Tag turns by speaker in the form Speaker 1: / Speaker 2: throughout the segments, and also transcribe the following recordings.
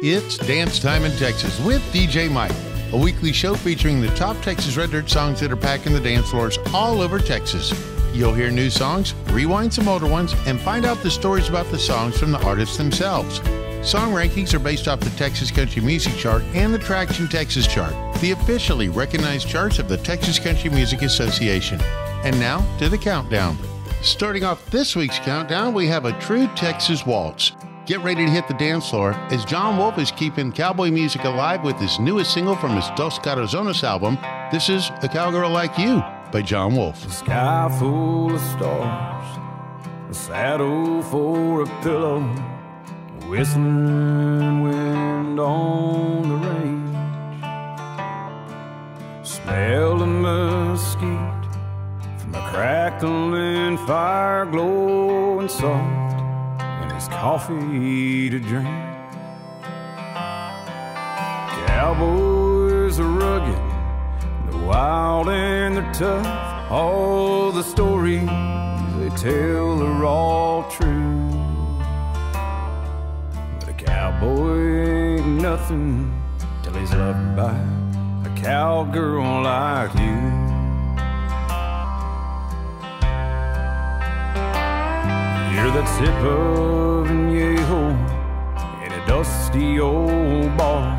Speaker 1: It's Dance Time in Texas with DJ Mike, a weekly show featuring the top Texas Red Dirt songs that are packing the dance floors all over Texas. You'll hear new songs, rewind some older ones, and find out the stories about the songs from the artists themselves. Song rankings are based off the Texas Country Music Chart and the Traction Texas Chart, the officially recognized charts of the Texas Country Music Association. And now to the countdown. Starting off this week's countdown, we have a true Texas waltz. Get ready to hit the dance floor as John Wolf is keeping cowboy music alive with his newest single from his Dos Corazones album. This is A Cowgirl Like You by John Wolf.
Speaker 2: A sky full of stars, a saddle for a pillow, whistling wind on the range. Smell the mesquite from a crackling fire glowing soft coffee to drink. Cowboys are rugged, they're wild and they're tough. All the stories they tell are all true. But a cowboy ain't nothing till he's loved by a cowgirl like you. Hear that sip of añejo in a dusty old bar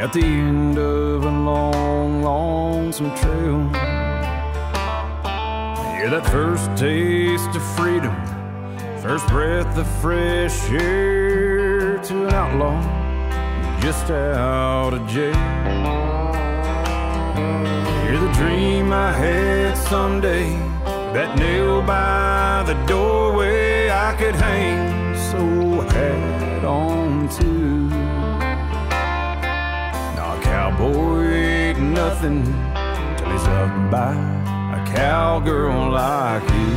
Speaker 2: at the end of a long, lonesome trail. Hear that first taste of freedom, first breath of fresh air to an outlaw just out of jail. Hear the dream I had someday that nail by the doorway I could hang so hat on to. Now a cowboy ain't nothing till he's loved by a cowgirl like you.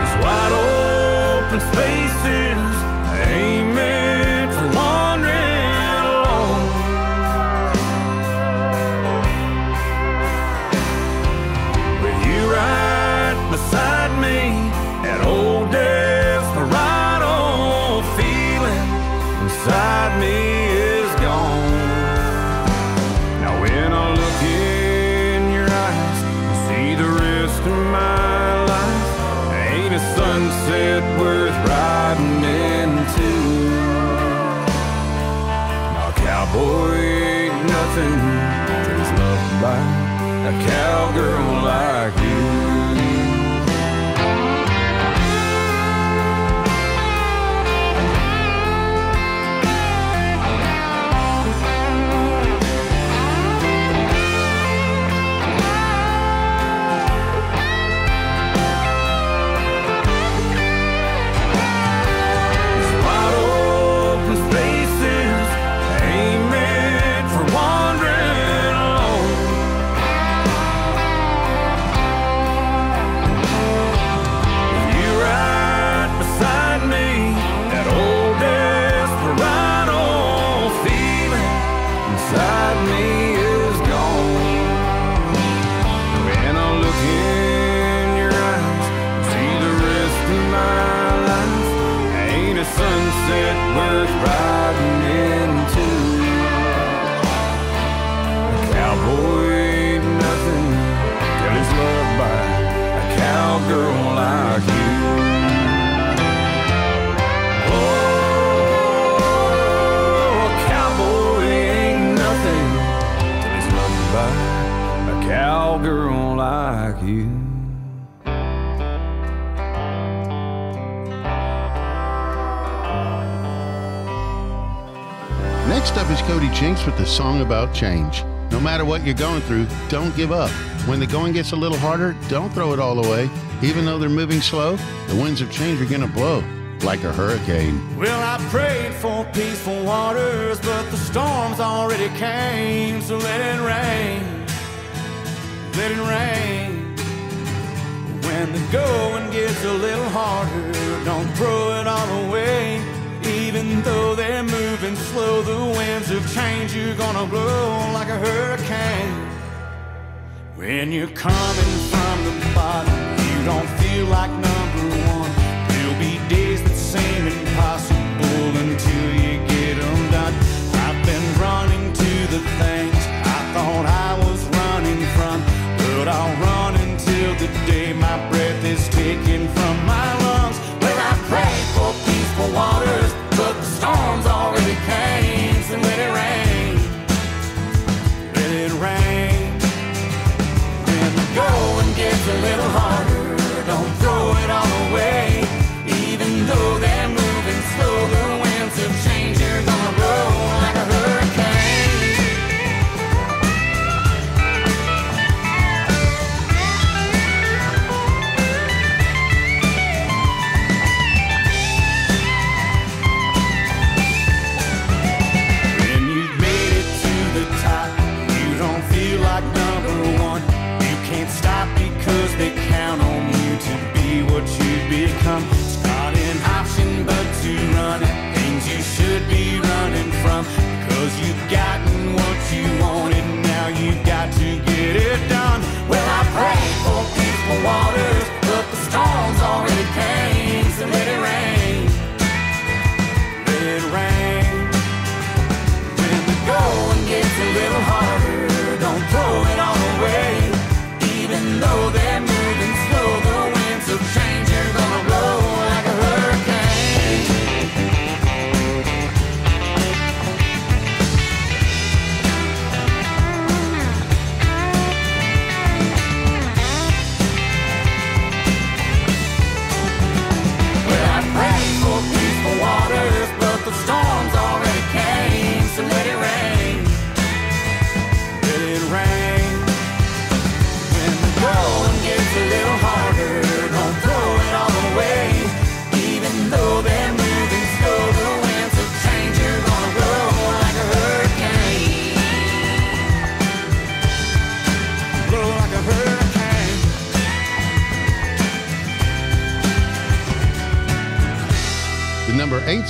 Speaker 2: These wide open spaces meant a cowgirl like
Speaker 1: song about change. No matter what you're going through, don't give up. When the going gets a little harder, don't throw it all away. Even though they're moving slow, the winds of change are going to blow like a hurricane.
Speaker 3: Well, I prayed for peaceful waters, but the storms already came. So let it rain, let it rain. When the going gets a little harder, don't throw it all away. Moving slow, the winds of change you're gonna blow like a hurricane. When you're coming from the bottom, you don't feel like number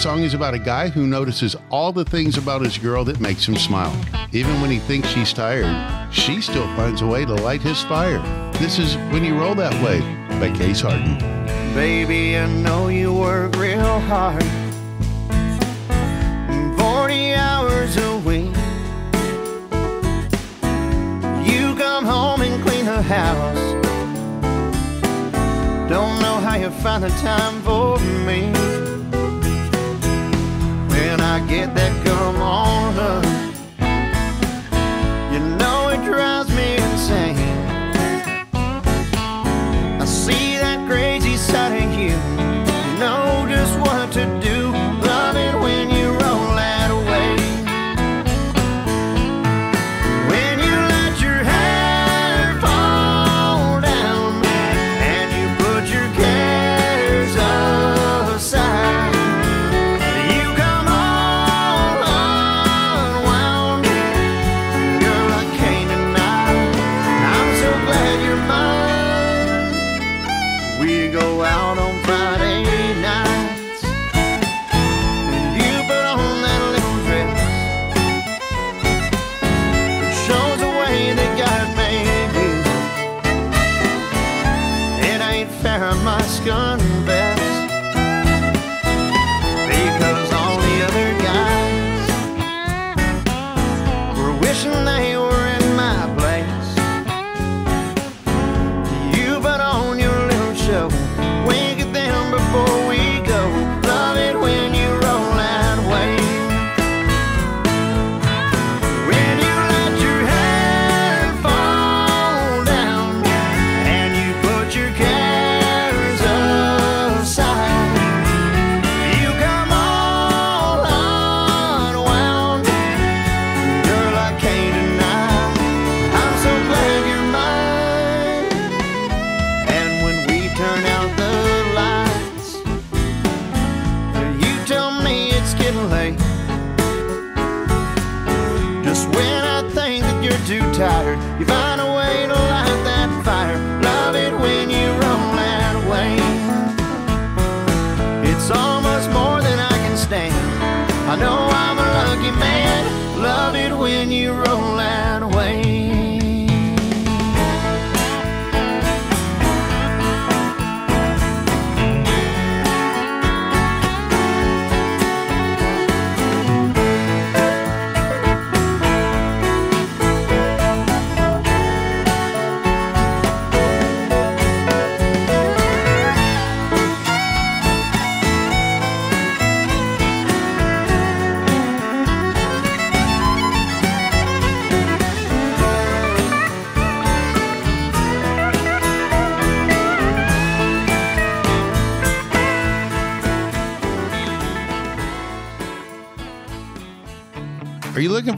Speaker 1: song is about a guy who notices all the things about his girl that makes him smile. Even when he thinks she's tired, she still finds a way to light his fire. This is When You Roll That Way by Case Harden.
Speaker 4: Baby, I know you work real hard. 40 hours a week. You come home and clean the house. Don't know how you find the time for me get that girl on her. out on Friday.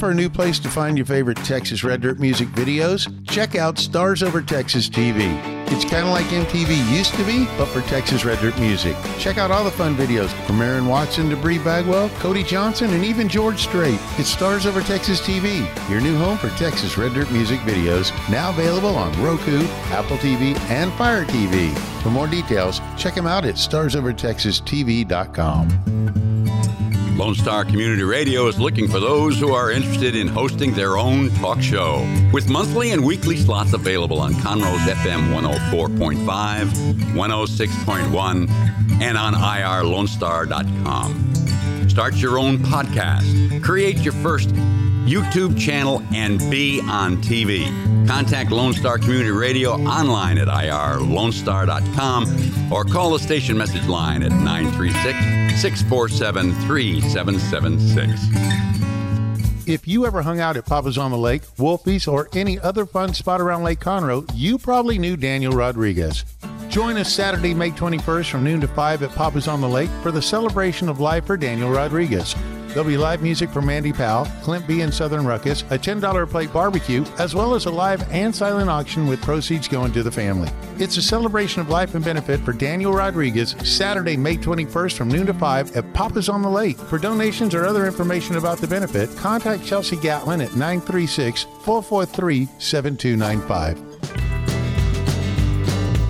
Speaker 1: our new place to find your favorite Texas Red Dirt music videos, check out Stars Over Texas TV. It's kind of like MTV used to be, but for Texas Red Dirt music. Check out all the fun videos from Aaron Watson to Bri Bagwell, Cody Johnson, and even George Strait. It's Stars Over Texas TV, your new home for Texas Red Dirt music videos, now available on Roku, Apple TV, and Fire TV. For more details, check them out at starsovertexastv.com.
Speaker 5: Lone Star Community Radio is looking for those who are interested in hosting their own talk show. With monthly and weekly slots available on Conroe's FM 104.5, 106.1, and on irlonestar.com. Start your own podcast, create your first YouTube channel, and be on TV. Contact Lone Star Community Radio online at irlonestar.com or call the station message line at 936 647 3776.
Speaker 1: If you ever hung out at Papa's on the Lake, Wolfie's, or any other fun spot around Lake Conroe, you probably knew Daniel Rodriguez. Join us Saturday, May 21st from noon to 5 at Papa's on the Lake for the celebration of life for Daniel Rodriguez. There'll be live music from Mandy Powell, Clint B. and Southern Ruckus, a $10 plate barbecue, as well as a live and silent auction with proceeds going to the family. It's a celebration of life and benefit for Daniel Rodriguez, Saturday, May 21st from noon to 5 at Papa's on the Lake. For donations or other information about the benefit, contact Chelsea Gatlin at 936 443 7295.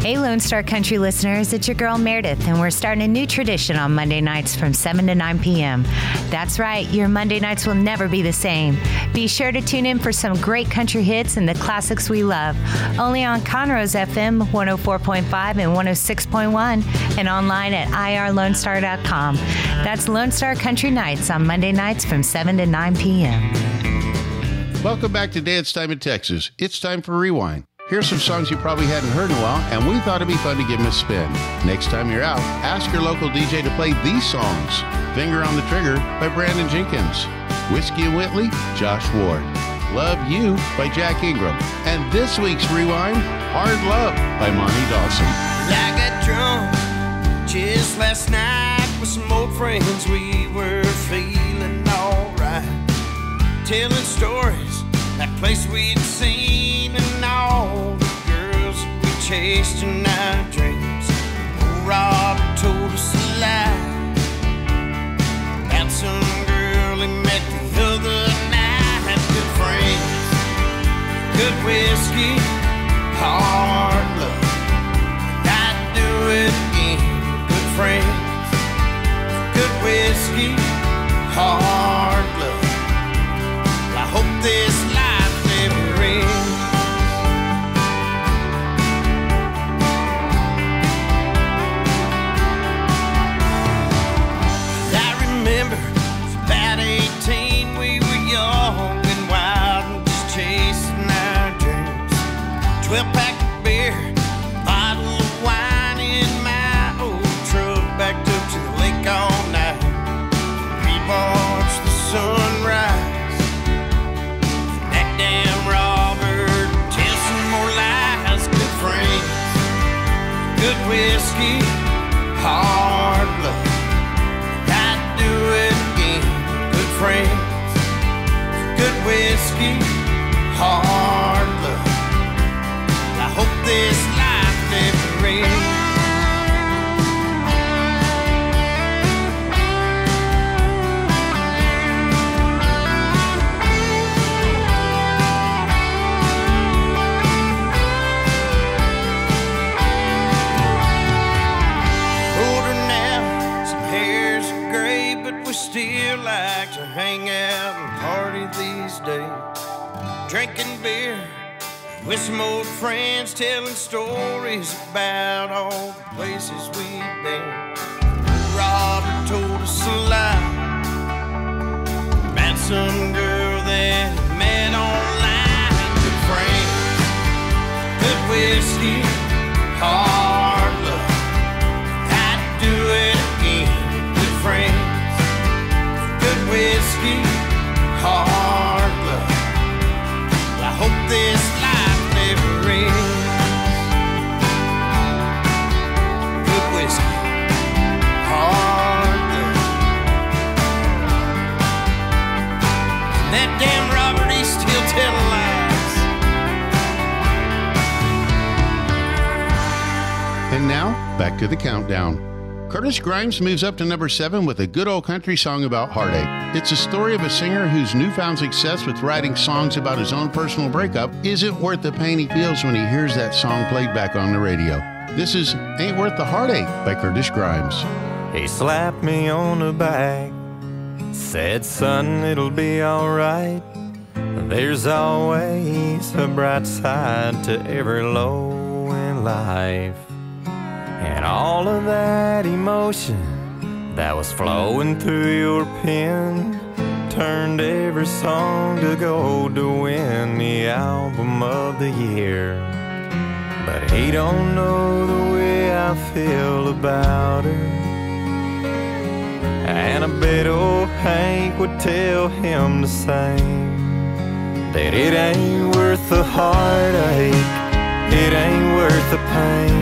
Speaker 6: Hey, Lone Star Country listeners, it's your girl Meredith, and we're starting a new tradition on Monday nights from 7 to 9 p.m. That's right, your Monday nights will never be the same. Be sure to tune in for some great country hits and the classics we love, only on Conroe's FM 104.5 and 106.1, and online at irlonestar.com. That's Lone Star Country Nights on Monday nights from 7 to 9 p.m.
Speaker 1: Welcome back to Dance Time in Texas. It's time for Rewind. Here's some songs you probably hadn't heard in a while, and we thought it'd be fun to give them a spin. Next time you're out, ask your local DJ to play these songs Finger on the Trigger by Brandon Jenkins, Whiskey and Whitley, Josh Ward, Love You by Jack Ingram, and this week's Rewind, Hard Love by Monty Dawson.
Speaker 7: I got drunk just last night with some old friends. We were feeling alright, telling stories, that place we'd seen, and all the girls we chased in our dreams. Oh, Rob told us a lie about some girl he met the other night. Good friends, good whiskey, hard love. I'd do it again. Good friends, good whiskey, hard love. The
Speaker 1: countdown. Curtis Grimes moves up to number seven with a good old country song about heartache. It's a story of a singer whose newfound success with writing songs about his own personal breakup isn't worth the pain he feels when he hears that song played back on the radio. This is Ain't Worth the Heartache by Curtis Grimes.
Speaker 8: He slapped me on the back, said, Son, it'll be alright. There's always a bright side to every low in life. And all of that emotion that was flowing through your pen turned every song to gold to win the album of the year. But he don't know the way I feel about her. And I bet old Hank would tell him the same. That it ain't worth the heartache, it ain't worth the pain.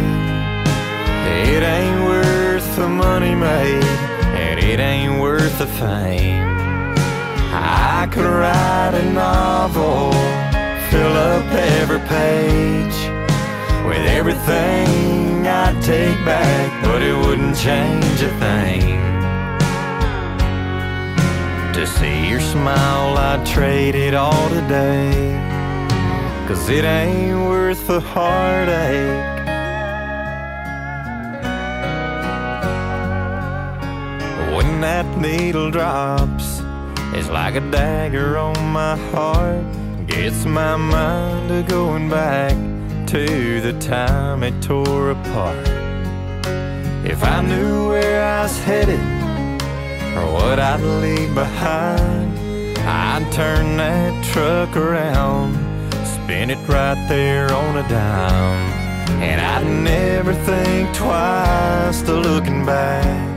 Speaker 8: It ain't worth the money made, and it ain't worth the fame. I could write a novel, fill up every page with everything I'd take back, but it wouldn't change a thing. To see your smile, I'd trade it all today. Cause it ain't worth the heartache. When that needle drops, it's like a dagger on my heart. Gets my mind to going back to the time it tore apart. If I knew where I was headed or what I'd leave behind, I'd turn that truck around, spin it right there on a dime. And I'd never think twice to looking back.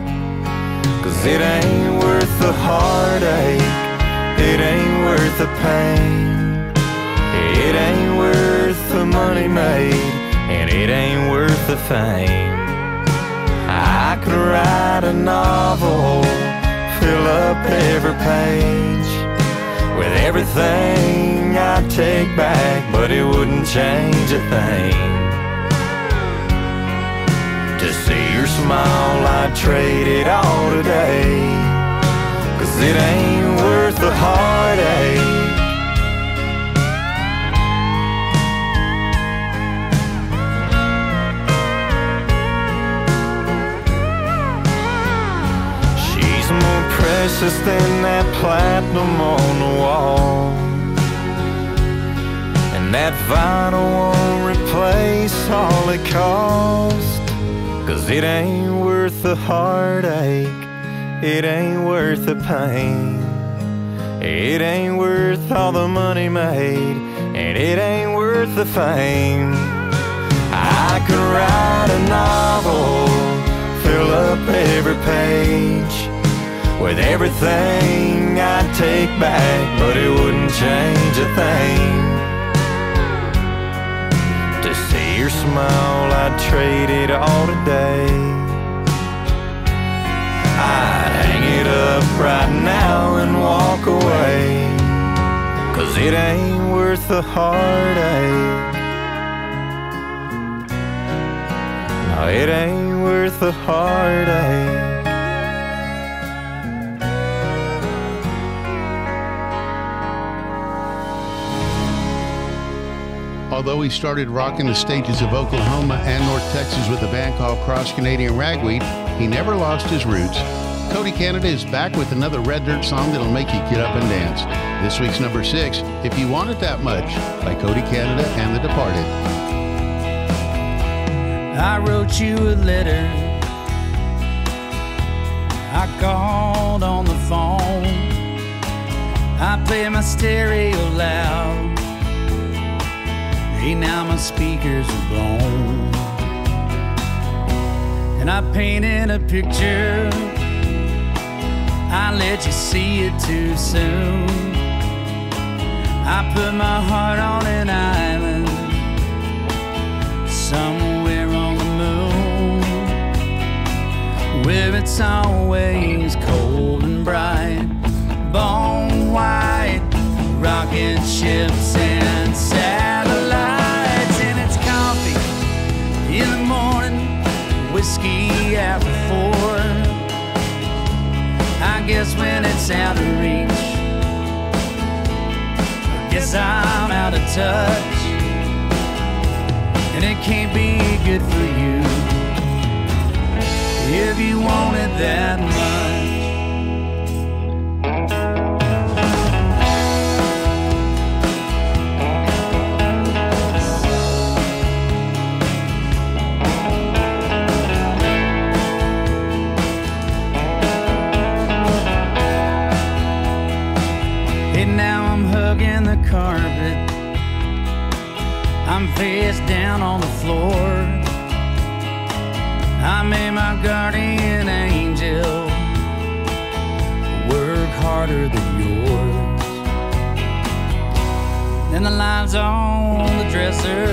Speaker 8: Cause it ain't worth the heartache, it ain't worth the pain. It ain't worth the money made, and it ain't worth the fame. I could write a novel, fill up every page with everything I'd take back, but it wouldn't change a thing. To see your smile, I'd trade it all today. Cause it ain't worth the heartache. She's more precious than that platinum on the wall. And that vinyl won't replace all it cost. Cause it ain't worth the heartache, it ain't worth the pain. It ain't worth all the money made, and it ain't worth the fame. I could write a novel, fill up every page with everything I'd take back, but it wouldn't change a thing. Your smile, I'd trade it all today. I'd hang it up right now and walk away. Cause it ain't worth the heartache. No, it ain't worth the heartache.
Speaker 1: Although he started rocking the stages of Oklahoma and North Texas with a band called Cross Canadian Ragweed, he never lost his roots. Cody Canada is back with another Red Dirt song that'll make you get up and dance. This week's number six, If You Want It That Much, by Cody Canada and The Departed.
Speaker 3: I wrote you a letter. I called on the phone. I play my stereo loud. Hey, now my speakers are blown. And I painted a picture. I let you see it too soon. I put my heart on an island somewhere on the moon where it's always cold it's out of reach. I guess I'm out of touch, and it can't be good for you if you want it that much. Carpet. I'm face down on the floor. I made my guardian angel work harder than yours. Then the lines on the dresser,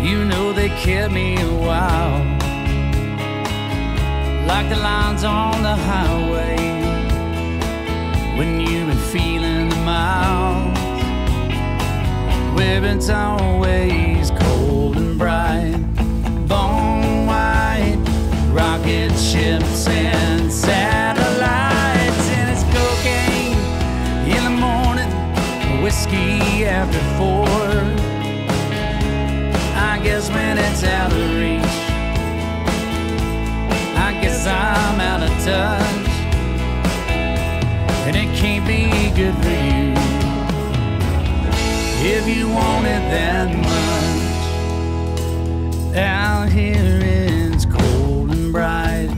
Speaker 3: you know they kept me a while. Like the lines on the highway when you've been feeling the miles. Where it's always cold and bright, bone white, rocket ships and satellites, and it's cocaine in the morning, whiskey after four. And it can't be good for you if you want it that much. Out here it's cold and bright,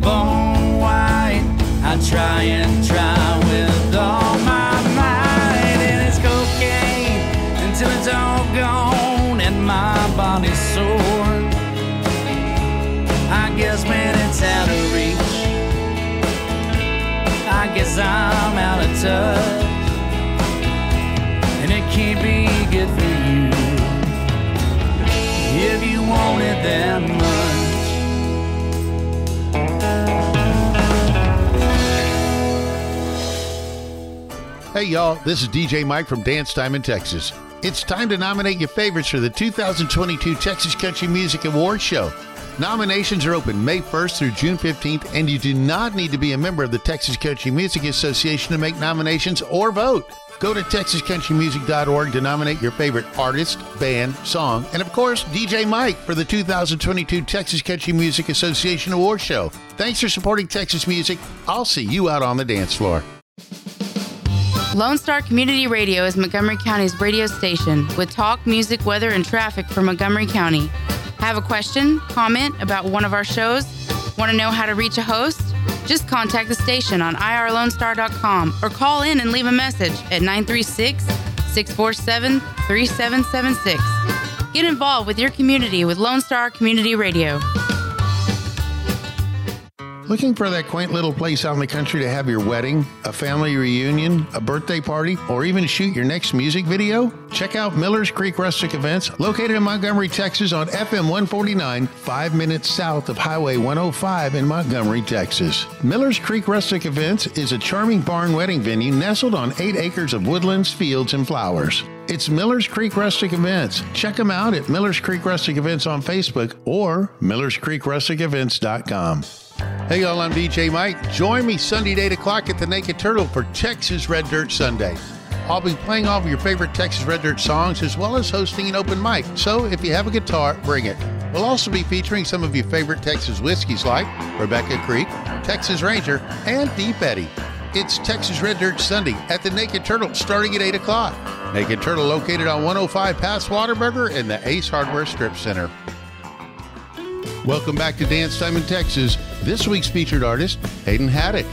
Speaker 3: bone white. I try and try with all my might, and it's cocaine until it's all gone and my body's sore. I guess when it's out of guess I'm out of touch, and it can't be good for you if you that much.
Speaker 1: Hey, y'all, this is DJ Mike from Dance Time in Texas. It's time to nominate your favorites for the 2022 Texas Country Music Awards Show. Nominations are open May 1st through June 15th, and you do not need to be a member of the Texas Country Music Association to make nominations or vote. Go to texascountrymusic.org to nominate your favorite artist, band, song, and of course, DJ Mike for the 2022 Texas Country Music Association Awards Show. Thanks for supporting Texas music. I'll see you out on the dance floor.
Speaker 9: Lone Star Community Radio is Montgomery County's radio station with talk, music, weather, and traffic for Montgomery County. Have a question, comment about one of our shows? Want to know how to reach a host? Just contact the station on irlonestar.com or call in and leave a message at 936 647 3776. Get involved with your community with Lone Star Community Radio.
Speaker 1: Looking for that quaint little place out in the country to have your wedding, a family reunion, a birthday party, or even shoot your next music video? Check out Miller's Creek Rustic Events, located in Montgomery, Texas on FM 149, five minutes south of Highway 105 in Montgomery, Texas. Miller's Creek Rustic Events is a charming barn wedding venue nestled on eight acres of woodlands, fields, and flowers. It's Miller's Creek Rustic Events. Check them out at Miller's Creek Rustic Events on Facebook or millerscreekrusticevents.com. Hey y'all, I'm DJ Mike. Join me Sunday at 8 o'clock at the Naked Turtle for Texas Red Dirt Sunday. I'll be playing all of your favorite Texas Red Dirt songs as well as hosting an open mic. So if you have a guitar, bring it. We'll also be featuring some of your favorite Texas whiskeys like Rebecca Creek, Texas Ranger, and Deep Eddy. It's Texas Red Dirt Sunday at the Naked Turtle starting at 8 o'clock. Naked Turtle located on 105 past Whataburger in the Ace Hardware Strip Center. Welcome back to Dance Time in Texas. This week's featured artist, Hayden Haddock.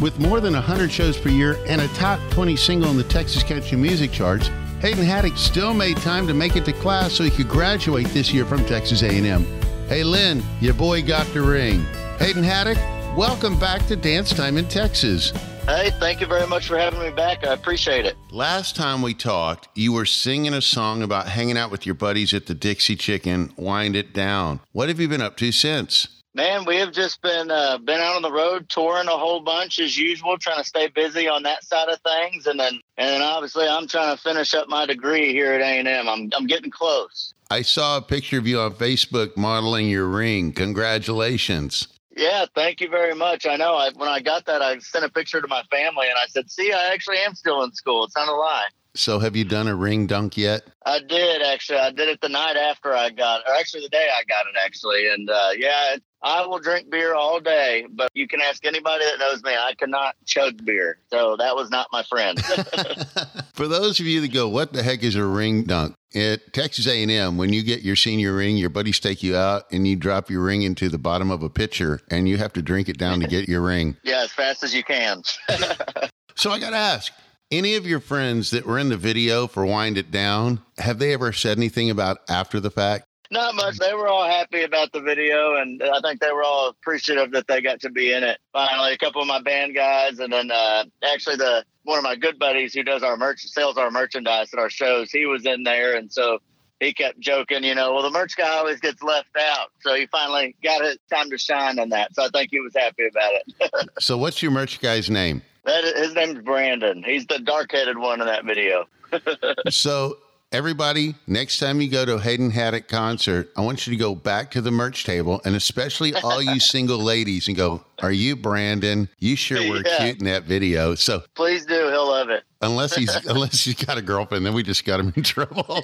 Speaker 1: With more than 100 shows per year and a top 20 single in the Texas country music charts, Hayden Haddock still made time to make it to class so he could graduate this year from Texas A&M. Hey Lynn, your boy got the ring. Hayden Haddock, welcome back to Dance Time in Texas.
Speaker 10: Hey, thank you very much for having me back. I appreciate it.
Speaker 1: Last time we talked, you were singing a song about hanging out with your buddies at the Dixie Chicken, Wind It Down. What have you been up to since?
Speaker 10: Man, we have just been uh, been out on the road touring a whole bunch as usual, trying to stay busy on that side of things, and then and then obviously I'm trying to finish up my degree here at A and. I'm I'm getting close.
Speaker 1: I saw a picture of you on Facebook modeling your ring. Congratulations.
Speaker 10: Yeah, thank you very much. I know. I, when I got that, I sent a picture to my family and I said, "See, I actually am still in school. It's not a lie."
Speaker 1: So, have you done a ring dunk yet?
Speaker 10: I did actually. I did it the night after I got, or actually the day I got it actually. And uh, yeah, I will drink beer all day, but you can ask anybody that knows me. I cannot chug beer, so that was not my friend.
Speaker 1: For those of you that go, what the heck is a ring dunk? At Texas A&M, when you get your senior ring, your buddies take you out and you drop your ring into the bottom of a pitcher, and you have to drink it down to get your ring.
Speaker 10: yeah, as fast as you can.
Speaker 1: So I got to ask, any of your friends that were in the video for Wind It Down, have they ever said anything about after the fact?
Speaker 10: Not much. They were all happy about the video, and I think they were all appreciative that they got to be in it. Finally, a couple of my band guys, and then uh, actually the one of my good buddies who does our merch, sells our merchandise at our shows. He was in there, and so he kept joking, you know, well, the merch guy always gets left out. So he finally got it time to shine on that. So I think he was happy about it.
Speaker 1: So what's your merch guy's name?
Speaker 10: that, his name's Brandon. He's the dark headed one in that video.
Speaker 1: So everybody, next time you go to Hayden Haddock concert, I want you to go back to the merch table and especially all you single ladies and go, Are you Brandon? You sure were
Speaker 10: Yeah.
Speaker 1: cute in that video. So
Speaker 10: Please do. He'll love it.
Speaker 1: unless he's unless he's got a girlfriend, then we just got him in trouble.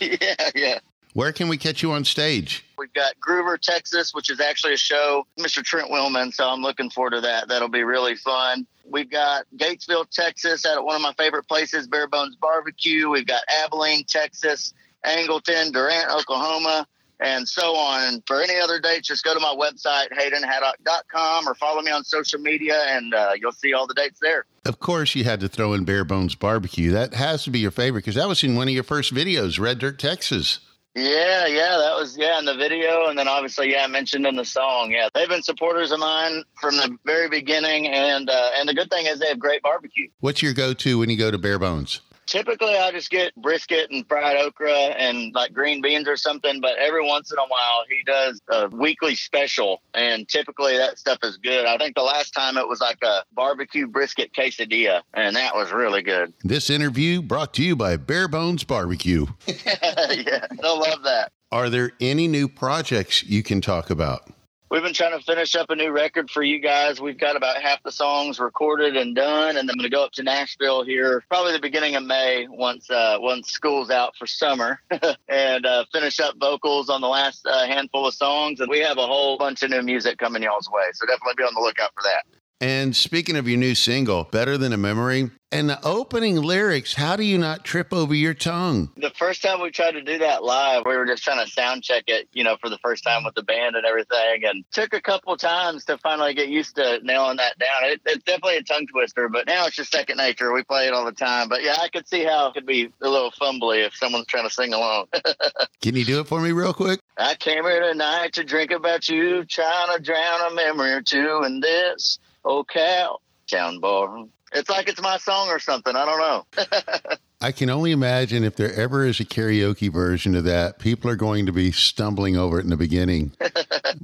Speaker 10: yeah, yeah.
Speaker 1: Where can we catch you on stage?
Speaker 10: Got Gruver, Texas, which is actually a show, Mr. Trent Willmon. So I'm looking forward to that. That'll be really fun. We've got Gatesville, Texas, at one of my favorite places, Bare Bones Barbecue. We've got Abilene, Texas, Angleton, Durant, Oklahoma, and so on. And for any other dates, just go to my website, haydenhaddock.com, or follow me on social media, and uh, you'll see all the dates there.
Speaker 1: Of course, you had to throw in Bare Bones Barbecue. That has to be your favorite because that was in one of your first videos, Red Dirt, Texas.
Speaker 10: Yeah, yeah, that was yeah in the video, and then obviously yeah, I mentioned in the song. Yeah, they've been supporters of mine from the very beginning, and uh, and the good thing is they have great barbecue.
Speaker 1: What's your go-to when you go to Bare Bones?
Speaker 10: Typically, I just get brisket and fried okra and like green beans or something. But every once in a while, he does a weekly special, and typically that stuff is good. I think the last time it was like a barbecue brisket quesadilla, and that was really good.
Speaker 1: This interview brought to you by Bare Bones Barbecue.
Speaker 10: yeah, they'll love that.
Speaker 1: Are there any new projects you can talk about?
Speaker 10: We've been trying to finish up a new record for you guys. We've got about half the songs recorded and done, and I'm going to go up to Nashville here probably the beginning of May once uh, once school's out for summer, and uh, finish up vocals on the last uh, handful of songs. And we have a whole bunch of new music coming y'all's way, so definitely be on the lookout for that.
Speaker 1: And speaking of your new single, Better Than a Memory, and the opening lyrics, how do you not trip over your tongue?
Speaker 10: The first time we tried to do that live, we were just trying to sound check it, you know, for the first time with the band and everything, and took a couple times to finally get used to nailing that down. It, it's definitely a tongue twister, but now it's just second nature. We play it all the time. But yeah, I could see how it could be a little fumbly if someone's trying to sing along.
Speaker 1: Can you do it for me real quick?
Speaker 10: I came here tonight to drink about you, trying to drown a memory or two in this old cow town bar. It's like it's my song or something. I don't know.
Speaker 1: I can only imagine if there ever is a karaoke version of that, people are going to be stumbling over it in the beginning.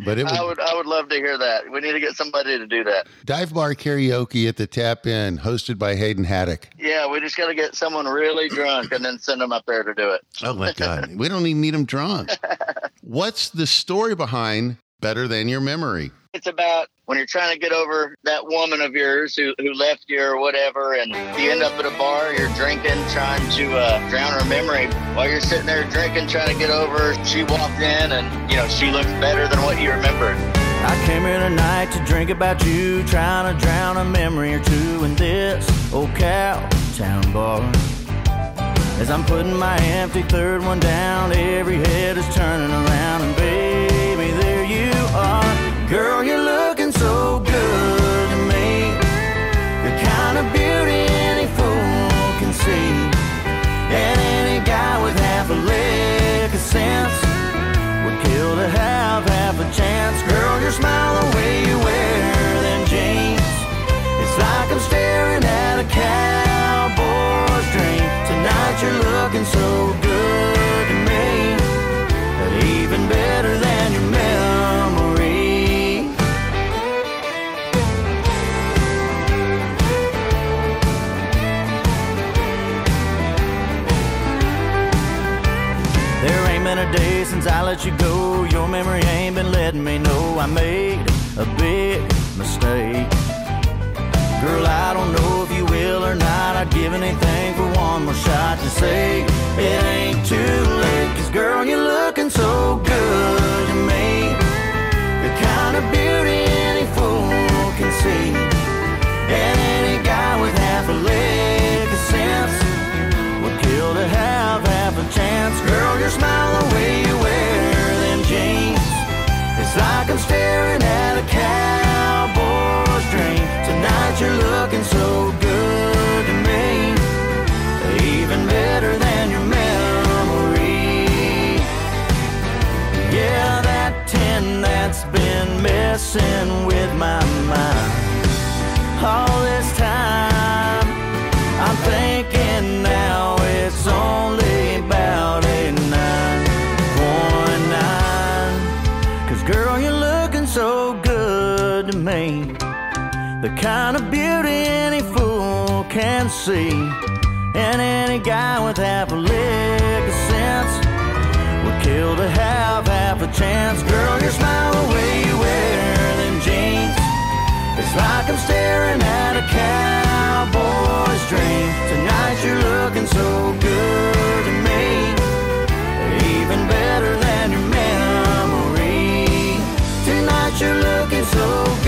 Speaker 1: But it
Speaker 10: I
Speaker 1: would
Speaker 10: would I would love to hear that. We need to get somebody to do that.
Speaker 1: dive bar karaoke at the Tap In, hosted by Hayden Haddock.
Speaker 10: Yeah, we just got to get someone really drunk and then send them up there to do it.
Speaker 1: Oh my God, we don't even need them drunk. What's the story behind Better Than Your Memory?
Speaker 10: It's about when you're trying to get over that woman of yours who, who left you or whatever, and you end up at a bar, you're drinking, trying to uh, drown her memory. While you're sitting there drinking, trying to get over, she walked in, and you know she looks better than what you remembered.
Speaker 4: I came here tonight to drink about you, trying to drown a memory or two in this old cow town bar. As I'm putting my empty third one down, every head is turning around, and baby. Girl, you're looking so good to me. The kind of beauty any fool can see. And any guy with half a lick of sense would kill to have half a chance. Girl, your smile, the way you wear them jeans. It's like I'm staring at a cowboy's dream. Tonight you're looking so good been a day since I let you go. Your memory ain't been letting me know I made a big mistake. Girl, I don't know if you will or not. I'd give anything for one more shot to say it ain't too late. Cause girl, you're looking so good to me. The kind of beauty any fool can see. Your smile, the way you wear them jeans. It's like I'm staring at a cowboy's dream. Tonight you're looking so good to me, even better than your memory. Yeah, that tin that's been messing with my mind all this time. I'm thinking now it's only The kind of beauty any fool can see. And any guy with half a lick of sense would kill to have half a chance. Girl, your smile, the way you wear them jeans. It's like I'm staring at a cowboy's dream. Tonight you're looking so good to me, even better than your memory. Tonight you're looking so good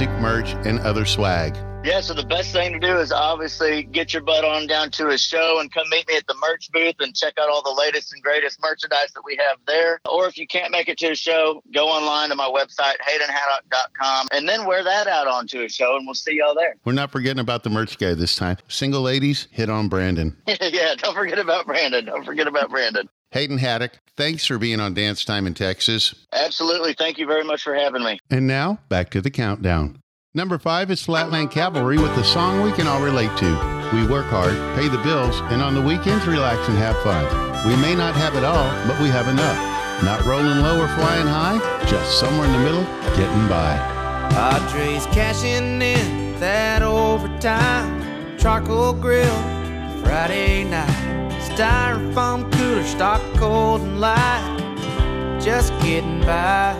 Speaker 1: music, merch, and other swag?
Speaker 10: Yeah, so the best thing to do is obviously get your butt on down to a show and come meet me at the merch booth and check out all the latest and greatest merchandise that we have there. Or if you can't make it to a show, go online to my website, haydenhaddock.com, and then wear that out onto a show, and we'll see y'all there.
Speaker 1: We're not forgetting about the merch guy this time. Single ladies, hit on Brandon.
Speaker 10: yeah, don't forget about Brandon. Don't forget about Brandon.
Speaker 1: Hayden Haddock, thanks for being on Dance Time in Texas.
Speaker 10: Absolutely. Thank you very much for having me.
Speaker 1: And now, back to the countdown. Number five is Flatland Cavalry with the song we can all relate to. We work hard, pay the bills, and on the weekends relax and have fun. We may not have it all, but we have enough. Not rolling low or flying high, just somewhere in the middle, getting by.
Speaker 11: Padres cashing in that overtime. Charcoal grill, Friday night. Styrofoam cooler, stock cold and light. Just getting by.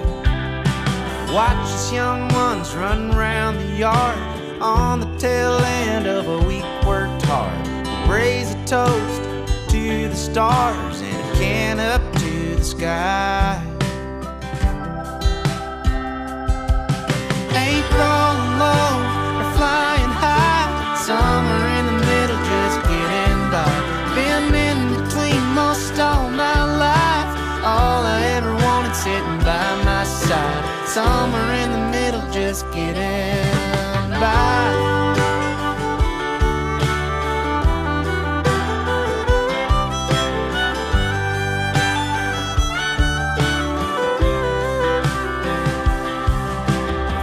Speaker 11: Watch us young ones run around the yard on the tail end of a week worked hard. Raise a toast to the stars and a can up to the sky. Ain't rolling low Somewhere in the middle, just getting by.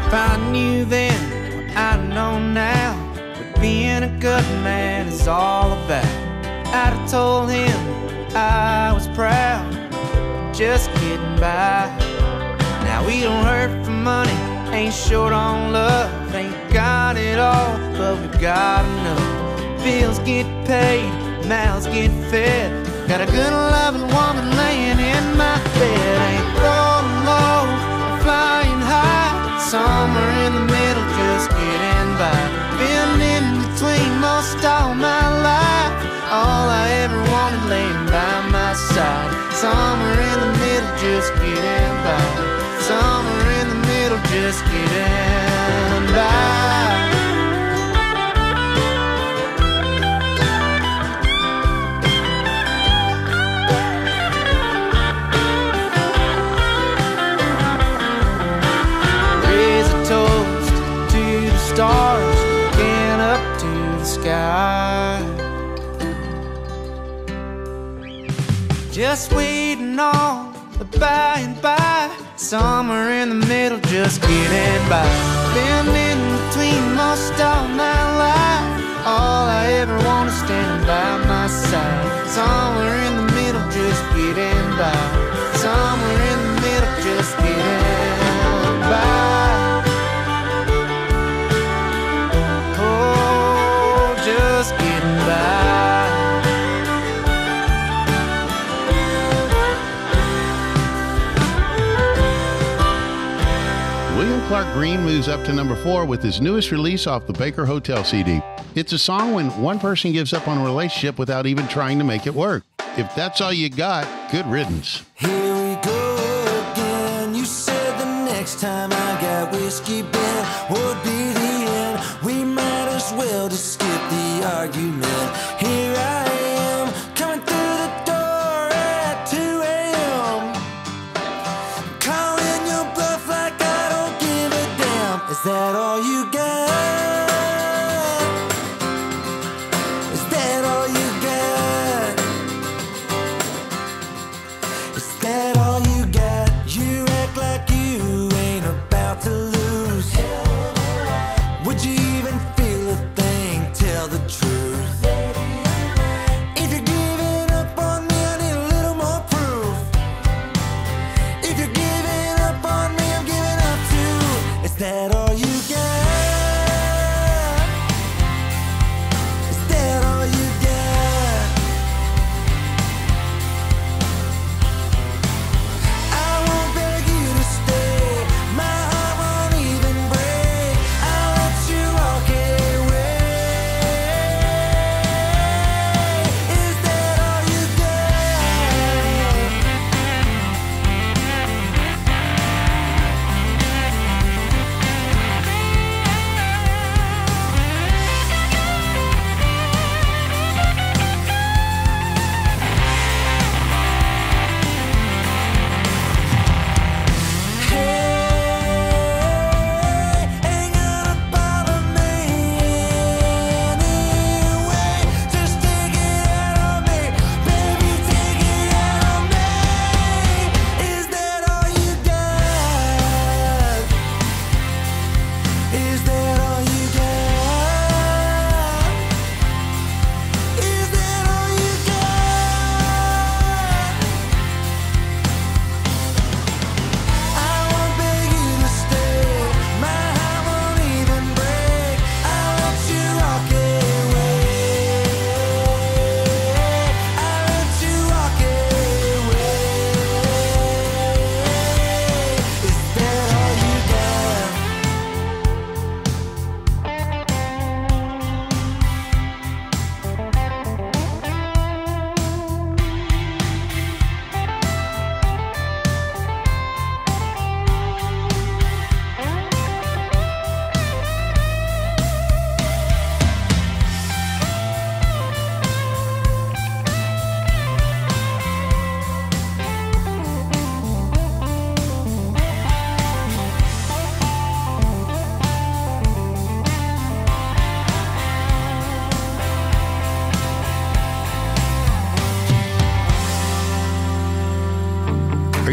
Speaker 11: If I knew then what I know now, what being a good man is all about. I'd have told him I was proud, just getting by. We don't hurt for money, ain't short on love, ain't got it all, but we got enough. Bills get paid, mouths get fed. Got a good loving woman laying in my bed, ain't rolling low, flying high, somewhere in the middle, just getting by. Been in between most all my life, all I ever wanted laying by my side. Somewhere in the middle, just getting by. Somewhere in the middle, just getting by. Raise a toast to the stars, and up to the sky. Just waiting on the by and by, somewhere in the middle, just getting by. Been in between most all my life. All I ever want is standing by my side. Somewhere
Speaker 1: Green moves up to number four with his newest release off the Baker Hotel CD. It's a song when one person gives up on a relationship without even trying to make it work. If that's all you got, good riddance.
Speaker 12: Here we go again. You said the next time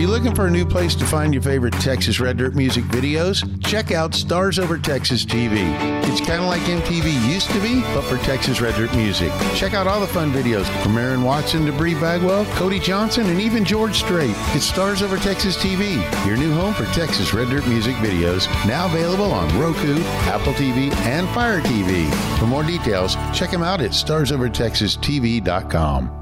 Speaker 12: you
Speaker 1: looking for a new place to find your favorite Texas Red Dirt music videos? Check out Stars Over Texas TV. It's kind of like MTV used to be, but for Texas Red Dirt music. Check out all the fun videos from Aaron Watson to Bri Bagwell, Cody Johnson, and even George Strait. It's Stars Over Texas TV, your new home for Texas Red Dirt music videos, now available on Roku, Apple TV, and Fire TV. For more details, check them out at starsovertexastv.com.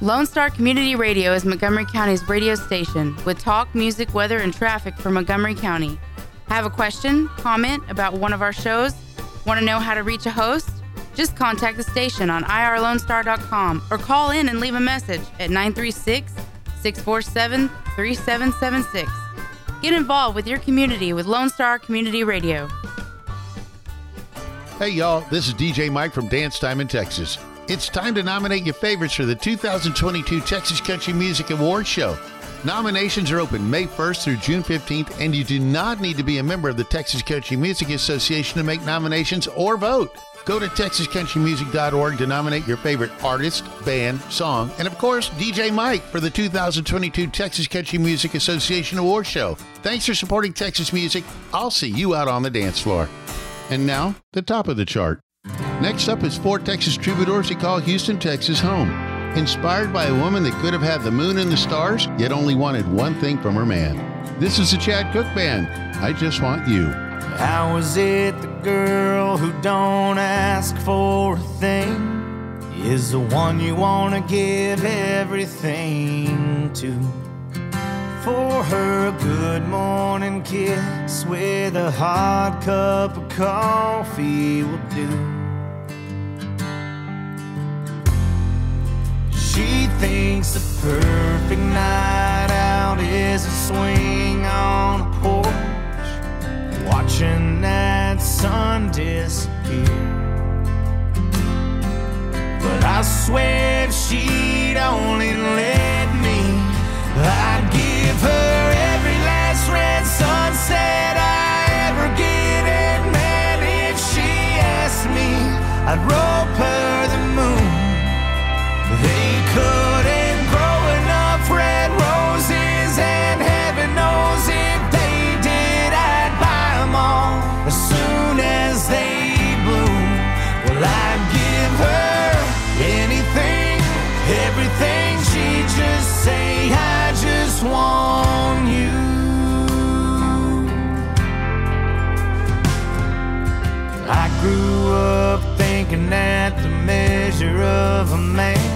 Speaker 9: Lone Star Community Radio is Montgomery County's radio station with talk, music, weather, and traffic for Montgomery County. Have a question, comment about one of our shows? Want to know how to reach a host? Just contact the station on irlonestar.com or call in and leave a message at 936 647 3776. Get involved with your community with Lone Star Community Radio.
Speaker 1: Hey, y'all, this is DJ Mike from Dance Time in Texas. It's time to nominate your favorites for the 2022 Texas Country Music Awards Show. Nominations are open May 1st through June 15th, and you do not need to be a member of the Texas Country Music Association to make nominations or vote. Go to TexasCountryMusic.org to nominate your favorite artist, band, song, and of course, DJ Mike for the 2022 Texas Country Music Association Award Show. Thanks for supporting Texas music. I'll see you out on the dance floor. And now, the top of the chart. Next up is four Texas troubadours who call Houston, Texas home. Inspired by a woman that could have had the moon and the stars, yet only wanted one thing from her man. This is the Chad Cooke Band. I just want you.
Speaker 13: How is it the girl who don't ask for a thing is the one you want to give everything to? For her, a good morning kiss with a hot cup of coffee will do. She thinks the perfect night out is a swing on a porch, watching that sun disappear. But I swear if she'd only let me, I'd give her every last red sunset I ever get. And man, if she asked me, I'd rope her grew up thinking that the measure of a man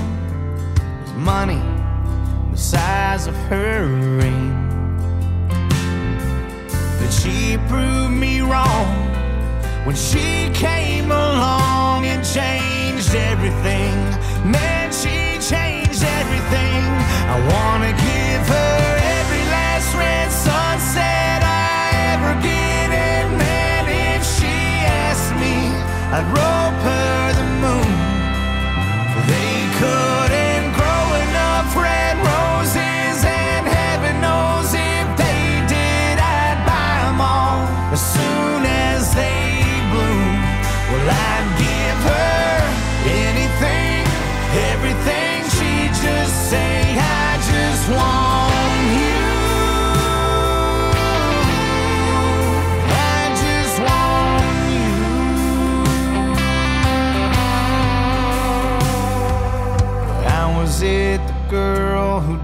Speaker 13: was money, the size of her ring. But she proved me wrong when she came along and changed everything. Man, she changed everything. I wanna give her every last red sunset I'd rope her the moon. They couldn't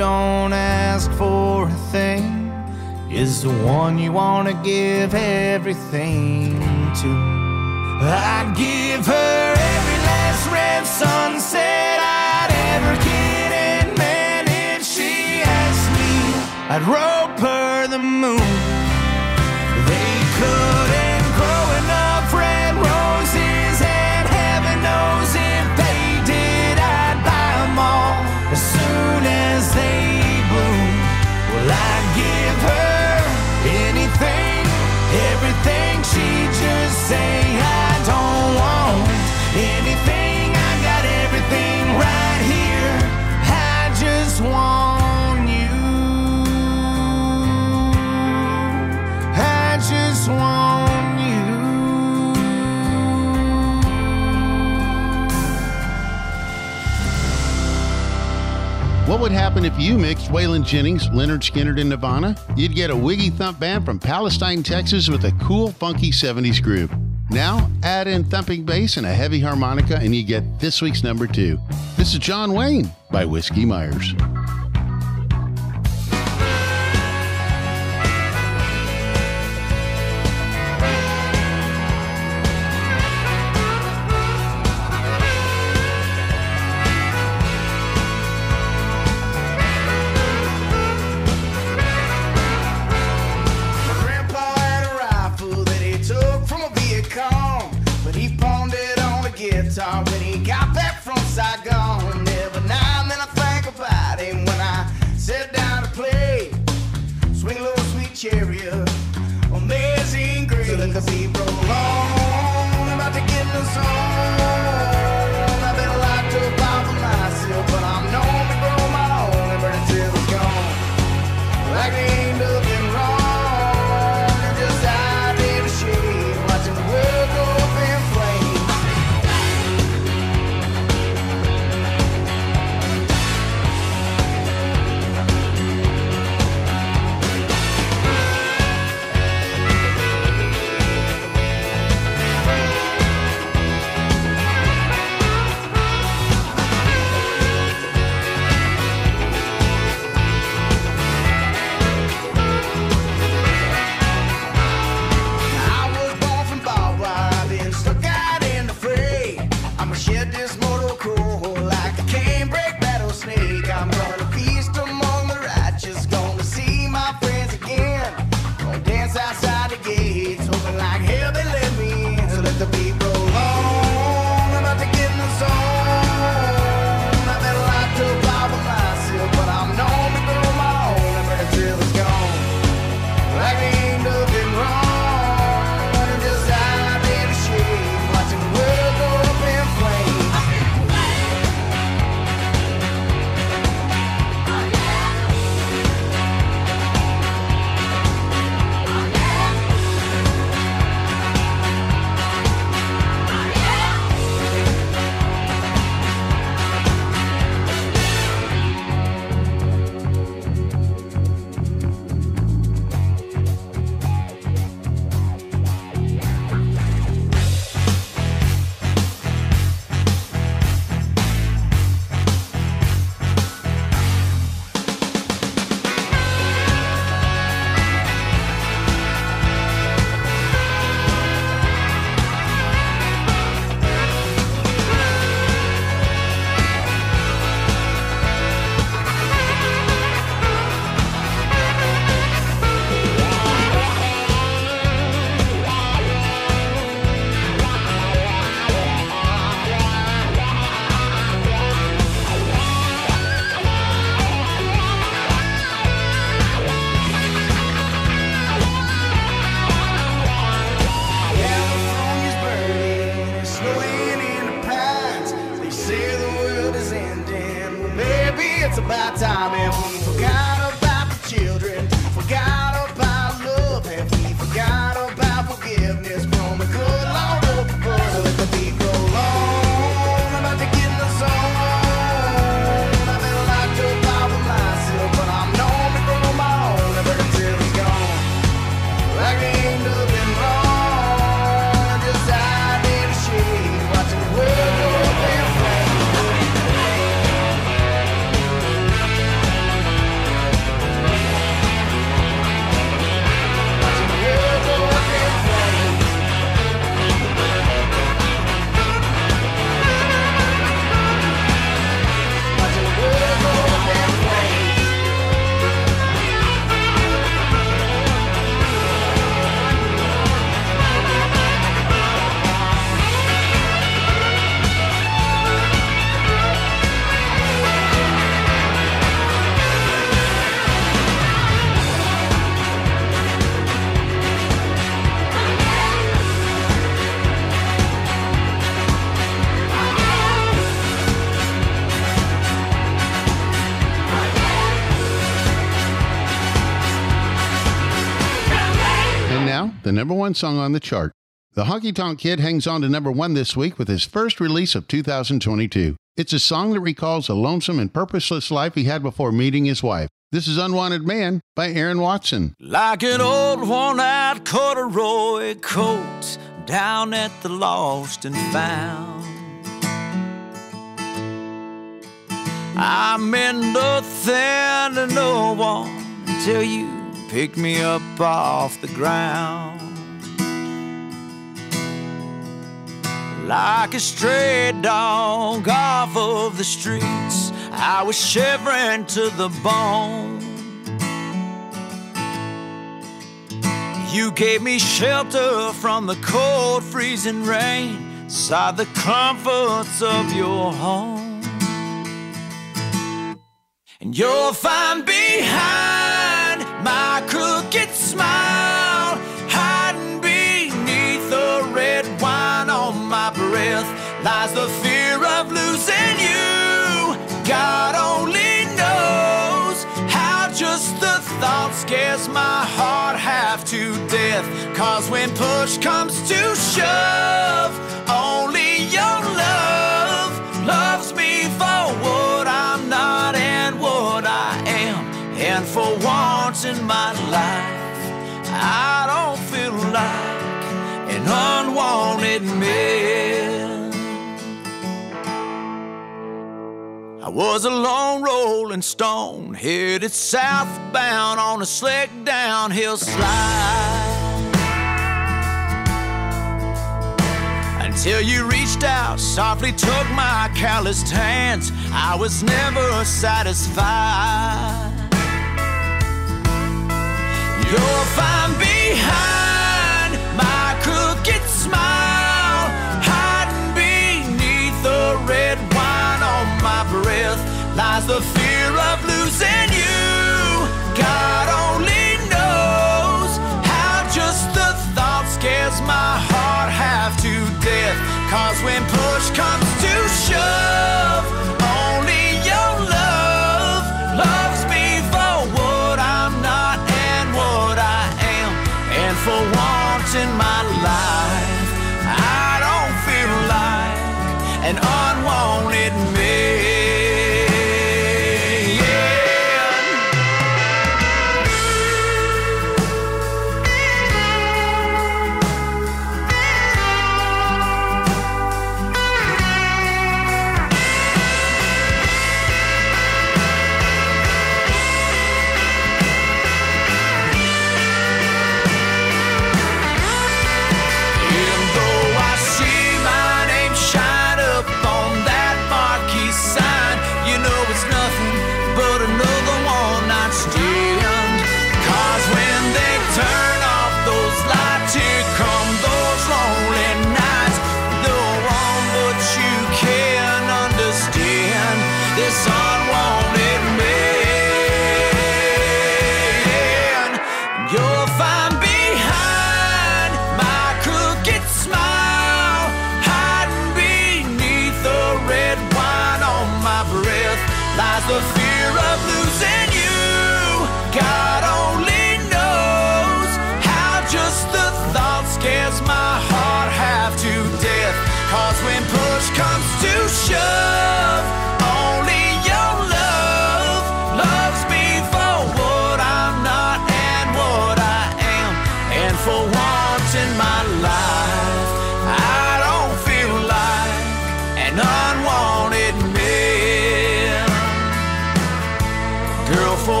Speaker 13: don't ask for a thing is the one you want to give everything to? I'd give her every last red sunset I'd ever get, and man, if she asked me, I'd rope her the moon.
Speaker 1: Happen if you mixed Waylon Jennings, Lynyrd Skynyrd, and Nirvana? You'd get a wiggy thump band from Palestine, Texas with a cool, funky 70s groove. Now, add in thumping bass and a heavy harmonica, and you get this week's number two. This is John Wayne by Whiskey Myers. Number one song on the chart. The Honky Tonk Kid hangs on to number one this week with his first release of 2022. It's a song that recalls a lonesome and purposeless life he had before meeting his wife. This is Unwanted Man by Aaron Watson.
Speaker 4: Like an old worn out corduroy coat down at the lost and found. I meant nothing to no one until you picked me up off the ground. Like a stray dog off of the streets, I was shivering to the bone. You gave me shelter from the cold, freezing rain, saw the comforts of your home. And you'll find behind my crooked smile, half to death. Cause when push comes to shove, only your love loves me for what I'm not and what I am. And for once in my life, I don't feel like an unwanted man. I was a lone rolling stone, headed southbound on a slick downhill slide. Until you reached out, softly took my calloused hands. I was never satisfied. You'll find behind the